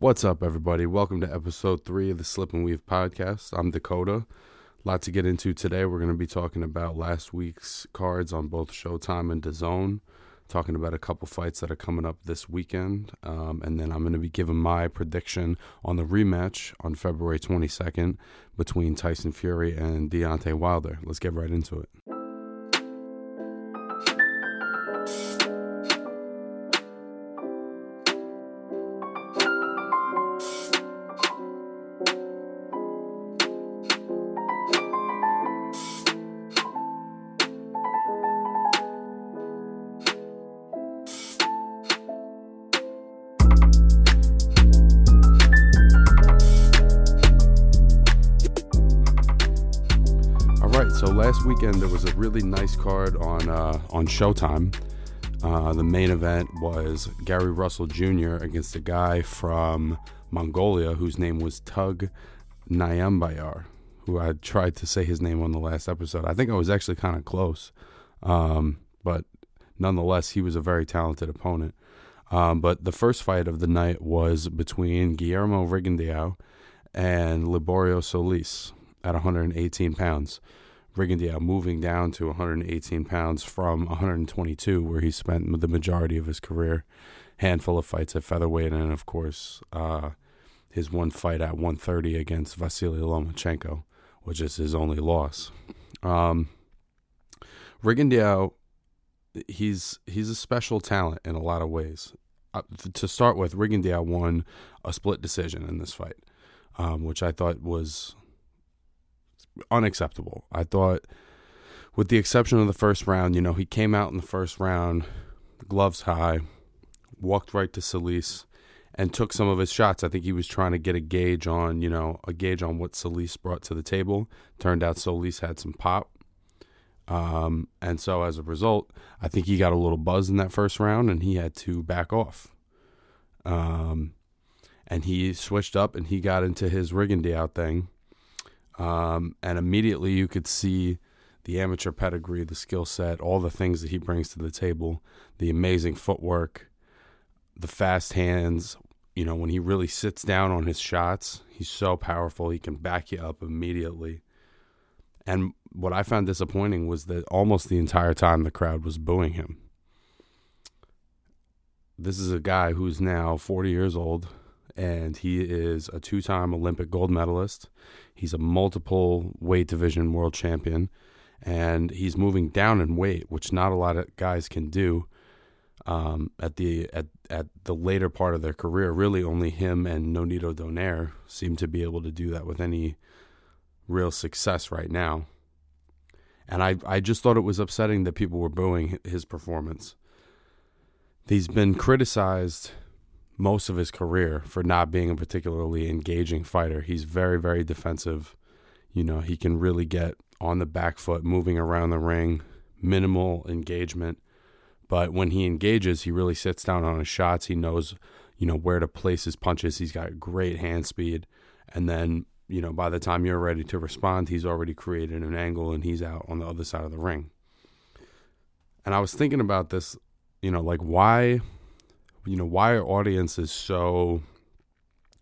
What's up, everybody? Welcome to episode three of the Slip and Weave podcast. I'm Dakota. lot to get into today. We're going to be talking about last week's cards on both Showtime and DAZN, talking about a couple fights that are coming up this weekend, um, and then I'm going to be giving my prediction on the rematch on February 22nd between Tyson Fury and Deontay Wilder. Let's get right into it. Last weekend there was a really nice card on uh, on Showtime. Uh, the main event was Gary Russell Jr. against a guy from Mongolia whose name was Tug Nyambayar, who I tried to say his name on the last episode. I think I was actually kind of close, um, but nonetheless, he was a very talented opponent. Um, but the first fight of the night was between Guillermo Rigondeaux and Liborio Solis at 118 pounds. Rigondeaux moving down to 118 pounds from 122, where he spent the majority of his career. Handful of fights at featherweight, and of course, uh, his one fight at 130 against Vasily Lomachenko, which is his only loss. Um, Rigondeaux, he's he's a special talent in a lot of ways. Uh, to start with, Rigondeaux won a split decision in this fight, um, which I thought was unacceptable. I thought, with the exception of the first round, you know, he came out in the first round, gloves high, walked right to Solis, and took some of his shots. I think he was trying to get a gauge on, you know, a gauge on what Solis brought to the table. Turned out Solis had some pop. Um, and so as a result, I think he got a little buzz in that first round and he had to back off. Um, and he switched up and he got into his Rigondeaux thing um, and immediately you could see the amateur pedigree, the skill set, all the things that he brings to the table, the amazing footwork, the fast hands. You know, when he really sits down on his shots, he's so powerful. He can back you up immediately. And what I found disappointing was that almost the entire time the crowd was booing him. This is a guy who's now 40 years old, and he is a two time Olympic gold medalist. He's a multiple weight division world champion, and he's moving down in weight, which not a lot of guys can do. Um, at the at at the later part of their career, really only him and Nonito Donaire seem to be able to do that with any real success right now. And I I just thought it was upsetting that people were booing his performance. He's been criticized most of his career for not being a particularly engaging fighter. He's very, very defensive. You know, he can really get on the back foot, moving around the ring, minimal engagement. But when he engages, he really sits down on his shots. He knows, you know, where to place his punches. He's got great hand speed. And then, you know, by the time you're ready to respond, he's already created an angle and he's out on the other side of the ring. And I was thinking about this, you know, like why you know, why are audiences so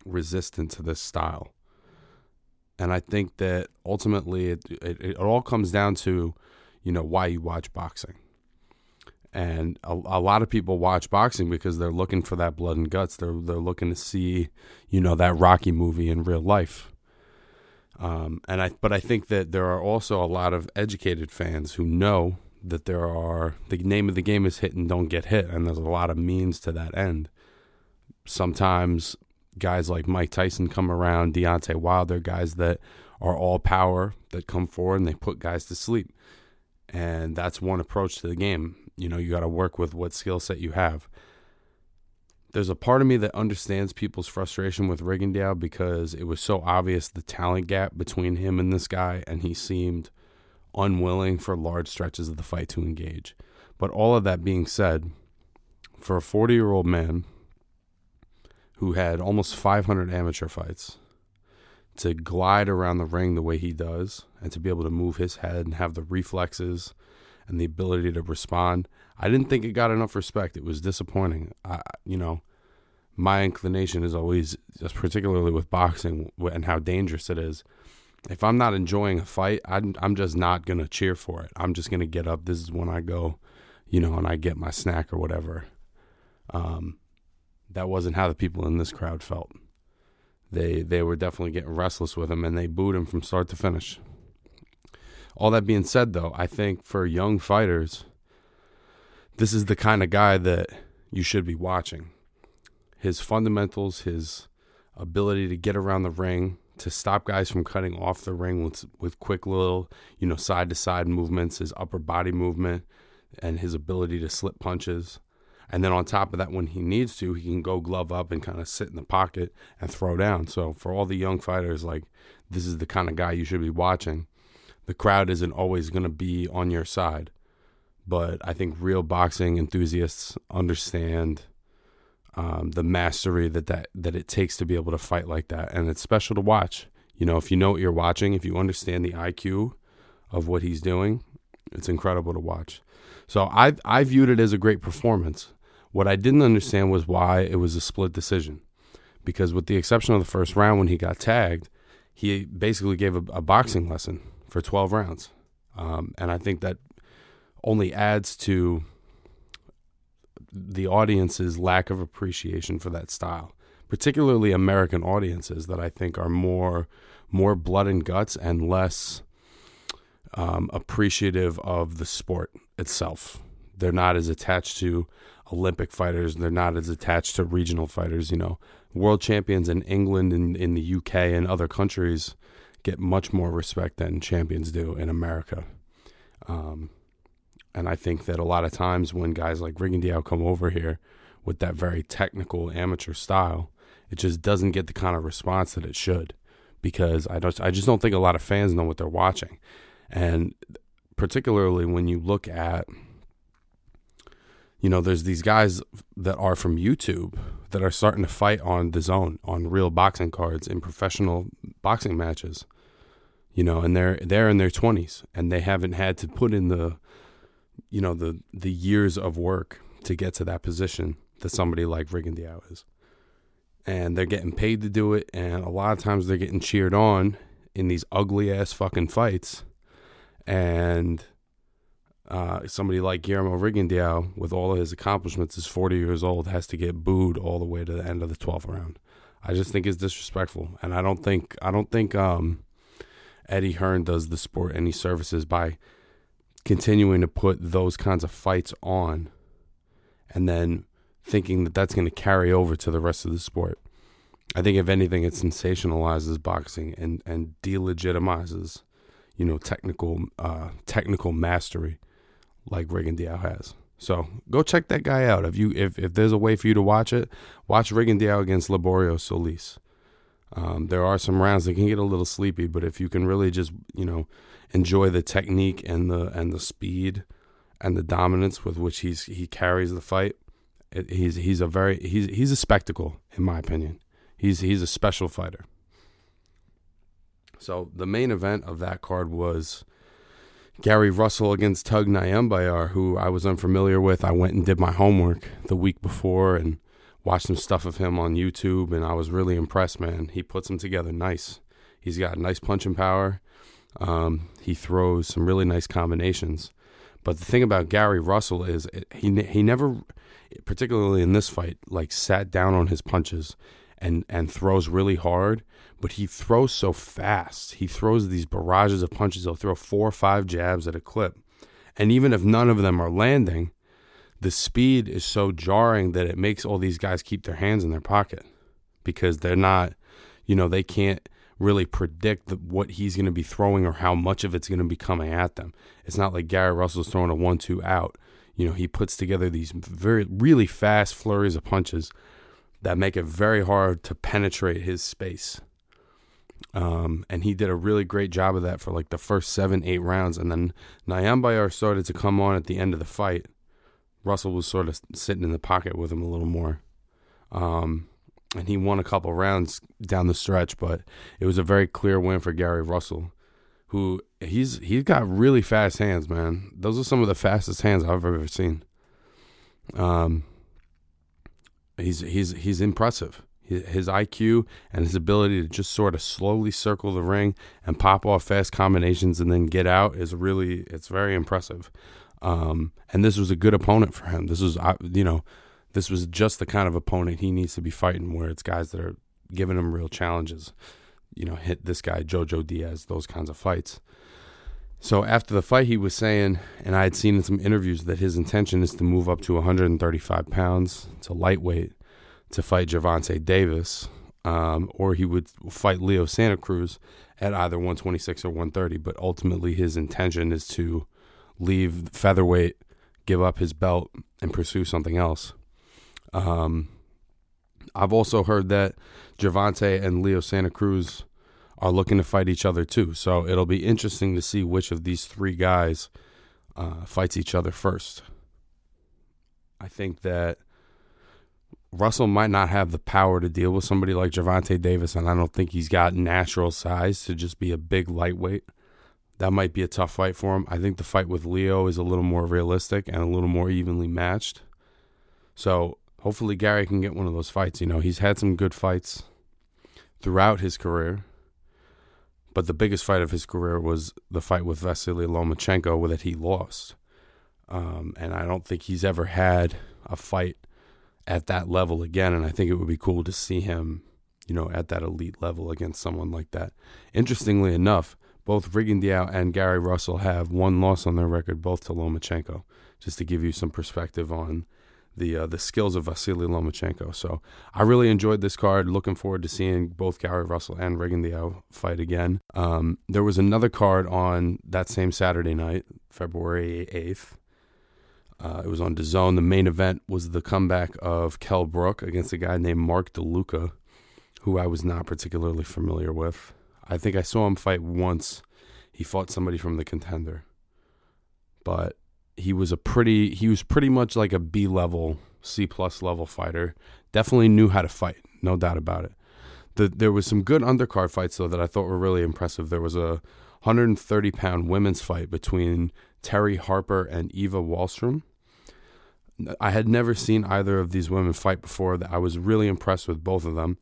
resistant to this style? And I think that ultimately it, it, it all comes down to, you know, why you watch boxing. And a, a, lot of people watch boxing because they're looking for that blood and guts. They're they're looking to see, you know, that Rocky movie in real life. Um, and I, but I think that there are also a lot of educated fans who know that there are the name of the game is hit and don't get hit, and there's a lot of means to that end. Sometimes guys like Mike Tyson come around, Deontay Wilder, guys that are all power that come forward and they put guys to sleep. And that's one approach to the game. You know, you got to work with what skill set you have. There's a part of me that understands people's frustration with Rigondeaux because it was so obvious the talent gap between him and this guy, and he seemed unwilling for large stretches of the fight to engage. But all of that being said, for a 40 year old man who had almost 500 amateur fights, to glide around the ring the way he does and to be able to move his head and have the reflexes and the ability to respond, I didn't think it got enough respect. It was disappointing. I, you know, my inclination is always, just particularly with boxing and how dangerous it is. If I'm not enjoying a fight, I'm, I'm just not going to cheer for it. I'm just going to get up. This is when I go, you know, and I get my snack or whatever. Um, that wasn't how the people in this crowd felt. They they were definitely getting restless with him, and they booed him from start to finish. All that being said, though, I think for young fighters, this is the kind of guy that you should be watching. His fundamentals, his ability to get around the ring, to stop guys from cutting off the ring with with quick little, you know, side to side movements, his upper body movement, and his ability to slip punches. And then on top of that, when he needs to, he can go glove up and kind of sit in the pocket and throw down. So for all the young fighters, like this is the kind of guy you should be watching. The crowd isn't always going to be on your side, but I think real boxing enthusiasts understand um, the mastery that, that that it takes to be able to fight like that, and it's special to watch. You know, if you know what you're watching, if you understand the IQ of what he's doing, it's incredible to watch. So I I viewed it as a great performance. What I didn't understand was why it was a split decision. Because, with the exception of the first round when he got tagged, he basically gave a, a boxing lesson for 12 rounds. Um, and I think that only adds to the audience's lack of appreciation for that style, particularly American audiences that I think are more more blood and guts and less um, appreciative of the sport itself. They're not as attached to Olympic fighters. They're not as attached to regional fighters. You know, world champions in England and in the UK and other countries get much more respect than champions do in America. Um, and I think that a lot of times when guys like Rigondeaux come over here with that very technical amateur style, it just doesn't get the kind of response that it should because I don't I just don't think a lot of fans know what they're watching. And particularly when you look at you know, there's these guys that are from YouTube that are starting to fight on DAZN on real boxing cards in professional boxing matches. You know, and they're they're in their 20s and they haven't had to put in the you know, the the years of work to get to that position that somebody like Rigondeaux is. And they're getting paid to do it and a lot of times they're getting cheered on in these ugly ass fucking fights. And uh, somebody like Guillermo Rigondeaux, with all of his accomplishments, is 40 years old, has to get booed all the way to the end of the 12th round. I just think it's disrespectful, and I don't think I don't think um, Eddie Hearn does the sport any services by continuing to put those kinds of fights on, and then thinking that that's going to carry over to the rest of the sport. I think if anything, it sensationalizes boxing and and delegitimizes, you know, technical uh, technical mastery like Rigondeaux has. So go check that guy out. If you if, if there's a way for you to watch it, watch Rigondeaux against Liborio Solis. Um, there are some rounds that can get a little sleepy, but if you can really just you know enjoy the technique and the and the speed and the dominance with which he's he carries the fight, it, he's he's a very he's he's a spectacle in my opinion. He's he's a special fighter. So the main event of that card was Gary Russell against Tug Nyambayar, who I was unfamiliar with. I went and did my homework the week before and watched some stuff of him on YouTube, and I was really impressed, man. He puts them together nice. He's got nice punching power. Um, he throws some really nice combinations. But the thing about Gary Russell is he he never, particularly in this fight, like sat down on his punches and and throws really hard, but he throws so fast. He throws these barrages of punches. He'll throw four or five jabs at a clip. And even if none of them are landing, the speed is so jarring that it makes all these guys keep their hands in their pocket because they're not, you know, they can't really predict the, what he's going to be throwing or how much of it's going to be coming at them. It's not like Gary Russell's throwing a one two out. You know, he puts together these very, really fast flurries of punches that make it very hard to penetrate his space. Um, and he did a really great job of that for like the first seven, eight rounds. And then Nyambayar started to come on at the end of the fight. Russell was sort of sitting in the pocket with him a little more. Um, and he won a couple rounds down the stretch, but it was a very clear win for Gary Russell, who he's he's got really fast hands, man. Those are some of the fastest hands I've ever seen. Um, he's he's he's impressive. His IQ and his ability to just sort of slowly circle the ring and pop off fast combinations and then get out is really it's very impressive. Um, and this was a good opponent for him. This was you know this was just the kind of opponent he needs to be fighting, where it's guys that are giving him real challenges. You know, hit this guy Jojo Diaz, those kinds of fights. So after the fight, he was saying, and I had seen in some interviews that his intention is to move up to 135 pounds to lightweight to fight Gervonta Davis, um, or he would fight Leo Santa Cruz at either 126 or 130. But ultimately, his intention is to leave featherweight, give up his belt, and pursue something else. Um, I've also heard that Gervonta and Leo Santa Cruz are looking to fight each other too. So it'll be interesting to see which of these three guys uh, fights each other first. I think that Russell might not have the power to deal with somebody like Gervonta Davis, and I don't think he's got natural size to just be a big lightweight. That might be a tough fight for him. I think the fight with Leo is a little more realistic and a little more evenly matched. So hopefully Gary can get one of those fights. You know, he's had some good fights throughout his career. But the biggest fight of his career was the fight with Vasily Lomachenko that he lost. Um, and I don't think he's ever had a fight at that level again. And I think it would be cool to see him, you know, at that elite level against someone like that. Interestingly enough, both Rigondeaux and Gary Russell have one loss on their record, both to Lomachenko, just to give you some perspective on the uh, the skills of Vasily Lomachenko. So I really enjoyed this card. Looking forward to seeing both Gary Russell and Rigondeaux fight again. Um, there was another card on that same Saturday night, February eighth. Uh, it was on DAZN. The main event was the comeback of Kell Brook against a guy named Mark DeLuca, who I was not particularly familiar with. I think I saw him fight once. He fought somebody from the contender, but he was a pretty he was pretty much like a B level C plus level fighter. Definitely knew how to fight, no doubt about it. The, there was some good undercard fights though that I thought were really impressive. There was a 130 pound women's fight between Terri Harper and Eva Wahlstrom. I had never seen either of these women fight before. That I was really impressed with both of them.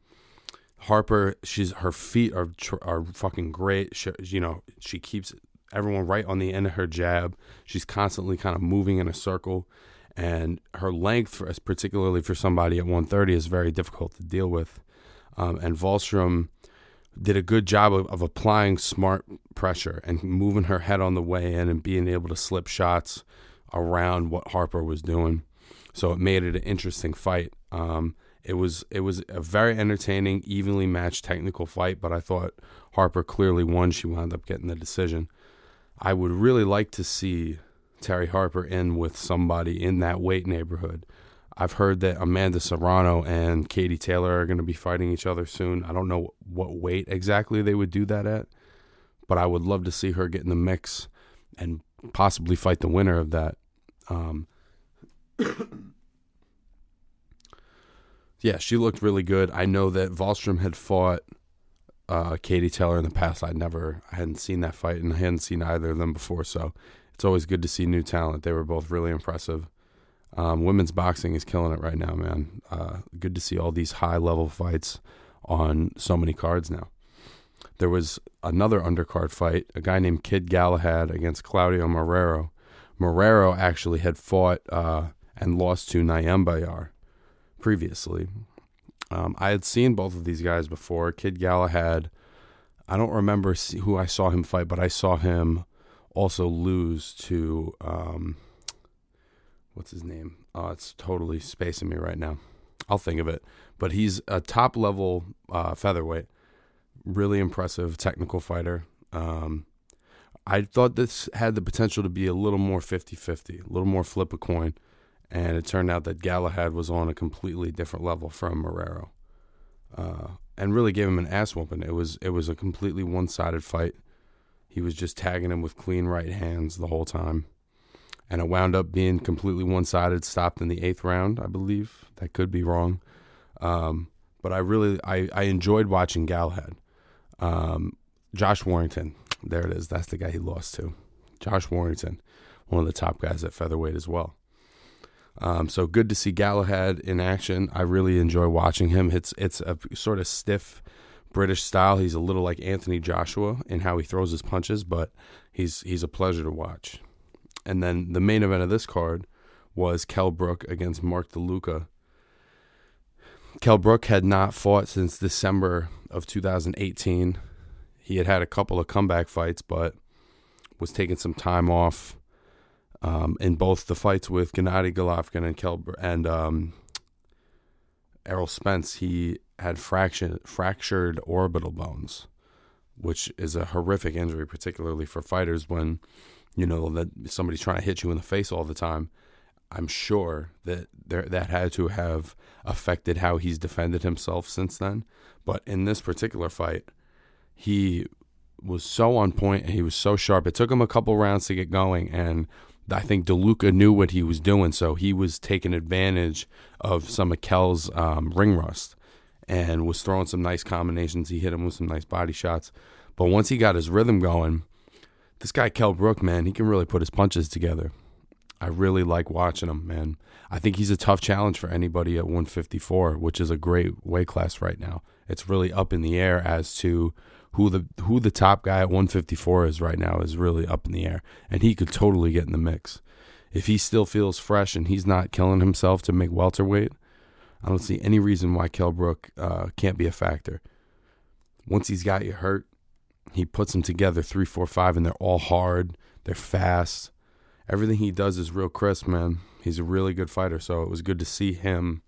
Harper, she's her feet are are fucking great. She, you know, she keeps everyone right on the end of her jab. She's constantly kind of moving in a circle, and her length, particularly for somebody at 130, is very difficult to deal with. Um, and Wahlstrom did a good job of, of, applying smart pressure and moving her head on the way in and being able to slip shots around what Harper was doing. So it made it an interesting fight. Um, it was it was a very entertaining, evenly matched technical fight, but I thought Harper clearly won. She wound up getting the decision. I would really like to see Terri Harper in with somebody in that weight neighborhood. I've heard that Amanda Serrano and Katie Taylor are going to be fighting each other soon. I don't know what weight exactly they would do that at, but I would love to see her get in the mix and possibly fight the winner of that. Um, yeah, she looked really good. I know that Wahlstrom had fought uh, Katie Taylor in the past. I never, I hadn't seen that fight, and I hadn't seen either of them before. So it's always good to see new talent. They were both really impressive. Um, women's boxing is killing it right now, man. Uh, good to see all these high level fights on so many cards now. There was another undercard fight, a guy named Kid Galahad against Claudio Marrero. Marrero actually had fought uh, and lost to Nyambayar previously. Um, I had seen both of these guys before. Kid Galahad, I don't remember who I saw him fight, but I saw him also lose to um, what's his name? Oh, it's totally spacing me right now. I'll think of it. But he's a top level uh, featherweight, really impressive technical fighter. Um, I thought this had the potential to be a little more 50 50, a little more flip a coin and it turned out that Galahad was on a completely different level from Marrero, uh, and really gave him an ass whooping. It was it was a completely one sided fight. He was just tagging him with clean right hands the whole time, and it wound up being completely one sided. Stopped in the eighth round, I believe. That could be wrong, um, but I really I, I enjoyed watching Galahad. Um, Josh Warrington, there it is. That's the guy he lost to. Josh Warrington, one of the top guys at featherweight as well. Um, so good to see Galahad in action. I really enjoy watching him. It's it's a sort of stiff British style. He's a little like Anthony Joshua in how he throws his punches, but he's he's a pleasure to watch. And then the main event of this card was Kell Brook against Mark DeLuca. Kell Brook had not fought since December of 2018. He had had a couple of comeback fights, but was taking some time off um, in both the fights with Gennady Golovkin and Kell and um, Errol Spence. He had fractured fractured orbital bones, which is a horrific injury, particularly for fighters when you know that somebody's trying to hit you in the face all the time. I'm sure that there, that had to have affected how he's defended himself since then. But in this particular fight, he was so on point and he was so sharp. It took him a couple rounds to get going, and I think DeLuca knew what he was doing, so he was taking advantage of some of Kell's um, ring rust and was throwing some nice combinations. He hit him with some nice body shots. But once he got his rhythm going, this guy Kell Brook, man, he can really put his punches together. I really like watching him, man. I think he's a tough challenge for anybody at 154, which is a great weight class right now. It's really up in the air as to who the who the top guy at 154 is right now is really up in the air, and he could totally get in the mix. If he still feels fresh and he's not killing himself to make welterweight, I don't see any reason why Kell Brook uh, can't be a factor. Once he's got you hurt, he puts them together three, four, five, and they're all hard. They're fast. Everything he does is real crisp, man. He's a really good fighter. So it was good to see him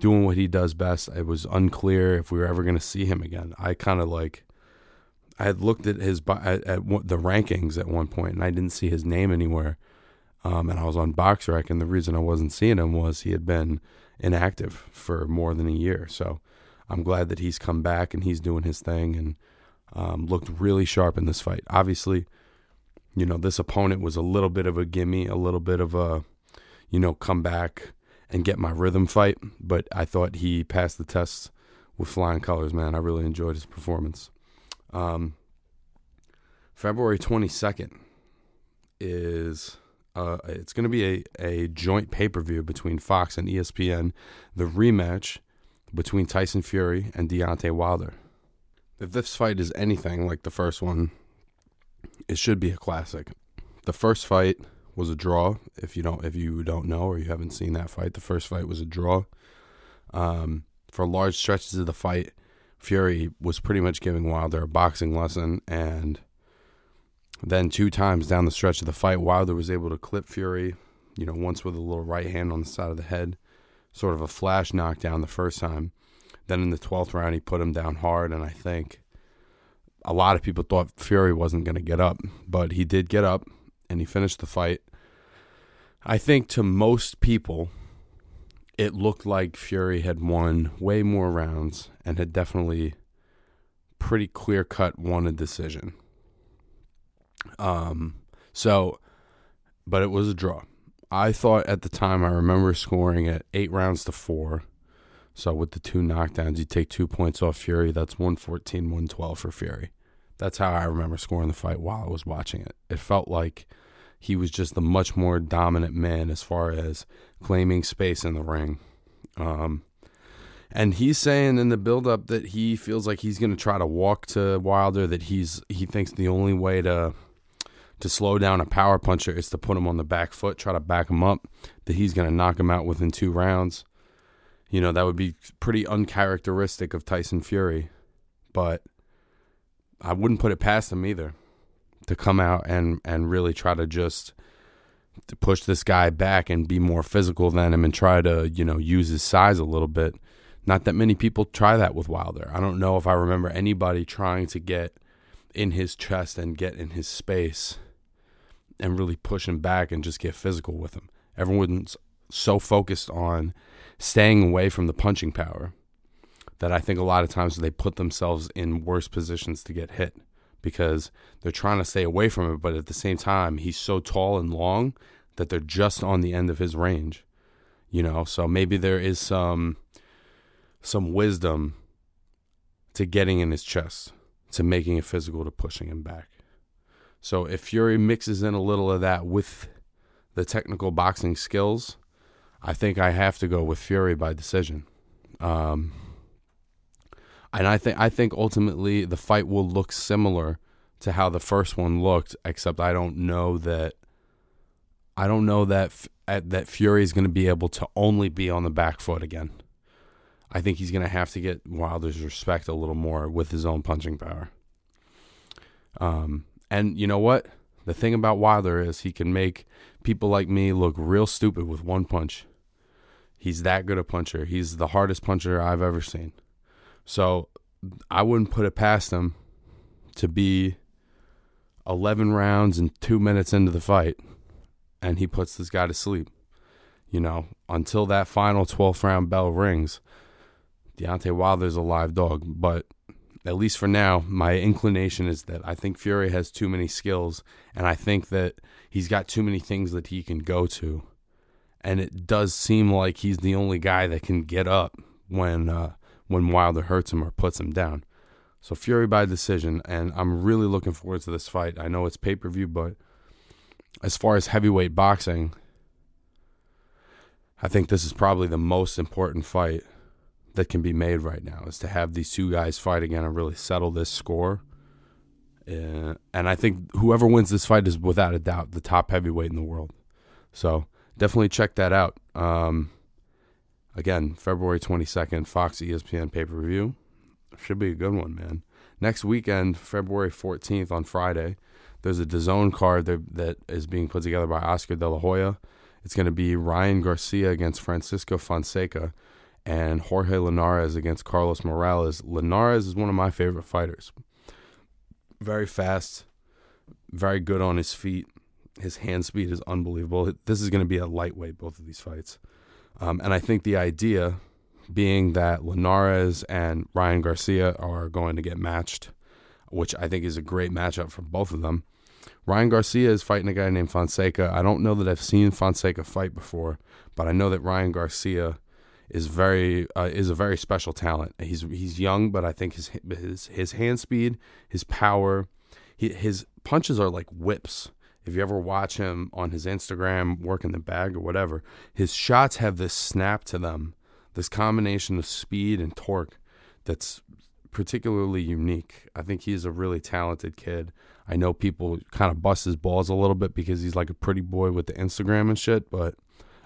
doing what he does best. It was unclear if we were ever going to see him again. I kind of like, I had looked at his at, at, the rankings at one point, and I didn't see his name anywhere. Um, and I was on BoxRec, and the reason I wasn't seeing him was he had been inactive for more than a year. So I'm glad that he's come back and he's doing his thing and um, looked really sharp in this fight. Obviously, you know, this opponent was a little bit of a gimme, a little bit of a, you know, come back and get my rhythm fight. But I thought he passed the test with flying colors, man. I really enjoyed his performance. Um, February 22nd is uh, it's going to be a, a joint pay per view between Fox and ESPN, the rematch between Tyson Fury and Deontay Wilder. If this fight is anything like the first one, it should be a classic. The first fight was a draw. If you don't, if you don't know or you haven't seen that fight, the first fight was a draw. Um, for large stretches of the fight, Fury was pretty much giving Wilder a boxing lesson, and then two times down the stretch of the fight, Wilder was able to clip Fury, you know, once with a little right hand on the side of the head, sort of a flash knockdown the first time. Then in the 12th round, he put him down hard, and I think a lot of people thought Fury wasn't going to get up, but he did get up and he finished the fight. I think to most people, it looked like Fury had won way more rounds and had definitely pretty clear cut won a decision. Um, so, but it was a draw. I thought at the time, I remember scoring at eight rounds to four. So with the two knockdowns, you take two points off Fury. That's 114, 112 for Fury. That's how I remember scoring the fight while I was watching it. It felt like he was just the much more dominant man as far as claiming space in the ring. Um, and he's saying in the buildup that he feels like he's going to try to walk to Wilder. That he's he thinks the only way to to slow down a power puncher is to put him on the back foot, try to back him up, that he's going to knock him out within two rounds. You know, that would be pretty uncharacteristic of Tyson Fury, but I wouldn't put it past him either to come out and, and really try to just to push this guy back and be more physical than him and try to, you know, use his size a little bit. Not that many people try that with Wilder. I don't know if I remember anybody trying to get in his chest and get in his space and really push him back and just get physical with him. Everyone's so focused on staying away from the punching power that I think a lot of times they put themselves in worse positions to get hit because they're trying to stay away from it, but at the same time, he's so tall and long that they're just on the end of his range. You know, so maybe there is some some wisdom to getting in his chest, to making it physical, to pushing him back. So if Fury mixes in a little of that with the technical boxing skills, I think I have to go with Fury by decision. Um, and I think I think ultimately the fight will look similar to how the first one looked, except I don't know that I don't know that that Fury is going to be able to only be on the back foot again. I think he's going to have to get Wilder's respect a little more with his own punching power. Um, and you know what? The thing about Wilder is he can make people like me look real stupid with one punch. He's that good a puncher. He's the hardest puncher I've ever seen. So I wouldn't put it past him to be 11 rounds and two minutes into the fight, and he puts this guy to sleep. You know, until that final 12th round bell rings, Deontay Wilder's a live dog. But at least for now, my inclination is that I think Fury has too many skills, and I think that he's got too many things that he can go to. And it does seem like he's the only guy that can get up when uh, when Wilder hurts him or puts him down. So Fury by decision, and I'm really looking forward to this fight. I know it's pay per view, but as far as heavyweight boxing, I think this is probably the most important fight that can be made right now is to have these two guys fight again and really settle this score. Uh, and I think whoever wins this fight is without a doubt the top heavyweight in the world. So definitely check that out. Um, again, February 22nd, Fox ESPN pay per view. Should be a good one, man. Next weekend, February 14th on Friday, there's a DAZN card that, that is being put together by Oscar De La Hoya. It's going to be Ryan Garcia against Francisco Fonseca and Jorge Linares against Carlos Morales. Linares is one of my favorite fighters. Very fast, very good on his feet. His hand speed is unbelievable. This is going to be a lightweight, both of these fights. Um, and I think the idea being that Linares and Ryan Garcia are going to get matched, which I think is a great matchup for both of them. Ryan Garcia is fighting a guy named Fonseca. I don't know that I've seen Fonseca fight before, but I know that Ryan Garcia is very uh, is a very special talent. He's he's young, but I think his his his hand speed, his power, he, his punches are like whips. If you ever watch him on his Instagram working the bag or whatever, his shots have this snap to them, this combination of speed and torque that's particularly unique. I think he's a really talented kid. I know people kind of bust his balls a little bit because he's like a pretty boy with the Instagram and shit, but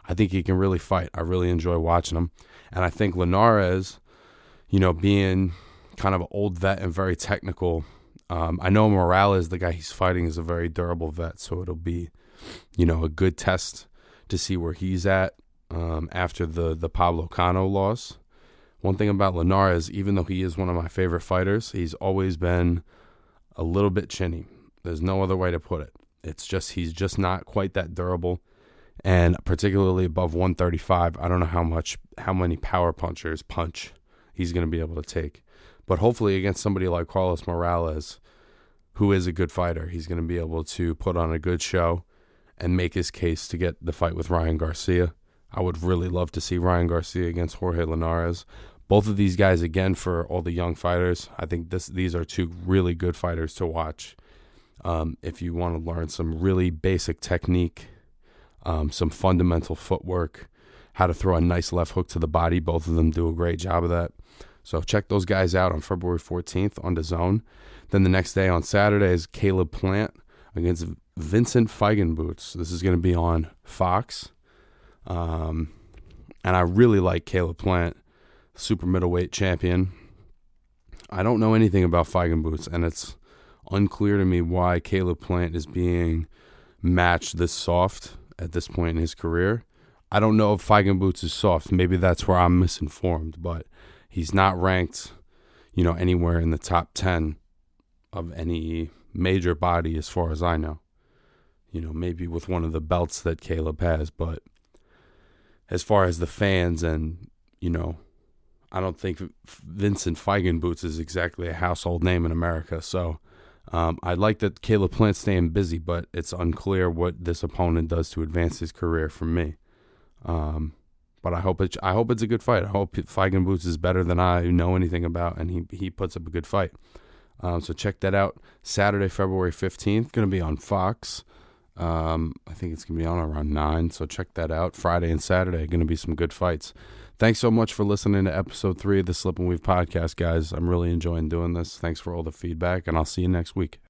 I think he can really fight. I really enjoy watching him. And I think Linares, you know, being kind of an old vet and very technical, um, I know Morales, the guy he's fighting, is a very durable vet, so it'll be, you know, a good test to see where he's at um, after the the Pablo Cano loss. One thing about Linares, even though he is one of my favorite fighters, he's always been a little bit chinny. There's no other way to put it. It's just he's just not quite that durable and particularly above 135, I don't know how much, how many power punchers punch he's going to be able to take. But hopefully, against somebody like Carlos Morales, who is a good fighter, he's going to be able to put on a good show and make his case to get the fight with Ryan Garcia. I would really love to see Ryan Garcia against Jorge Linares. Both of these guys, again, for all the young fighters, I think this these are two really good fighters to watch. Um, if you want to learn some really basic technique um, some fundamental footwork, how to throw a nice left hook to the body. Both of them do a great job of that. So check those guys out on February 14th on DAZN. Then the next day on Saturday is Caleb Plant against Vincent Feigenbutz. This is going to be on Fox. Um, and I really like Caleb Plant, super middleweight champion. I don't know anything about Feigenbutz, and it's unclear to me why Caleb Plant is being matched this soft at this point in his career. I don't know if Feigenbutz is soft. Maybe that's where I'm misinformed, but he's not ranked, you know, anywhere in the top 10 of any major body as far as I know. You know, maybe with one of the belts that Caleb has, but as far as the fans and, you know, I don't think Vincent Feigenbutz is exactly a household name in America. So um, I like that Caleb Plant's staying busy, but it's unclear what this opponent does to advance his career for me. Um, but I hope it. I hope it's a good fight. I hope Feigenbutz is better than I know anything about, and he he puts up a good fight. Um, so check that out. Saturday, February fifteenth, going to be on Fox. Um, I think it's going to be on around 9, so check that out. Friday and Saturday, going to be some good fights. Thanks so much for listening to episode three of the Slip and Weave podcast, guys. I'm really enjoying doing this. Thanks for all the feedback, and I'll see you next week.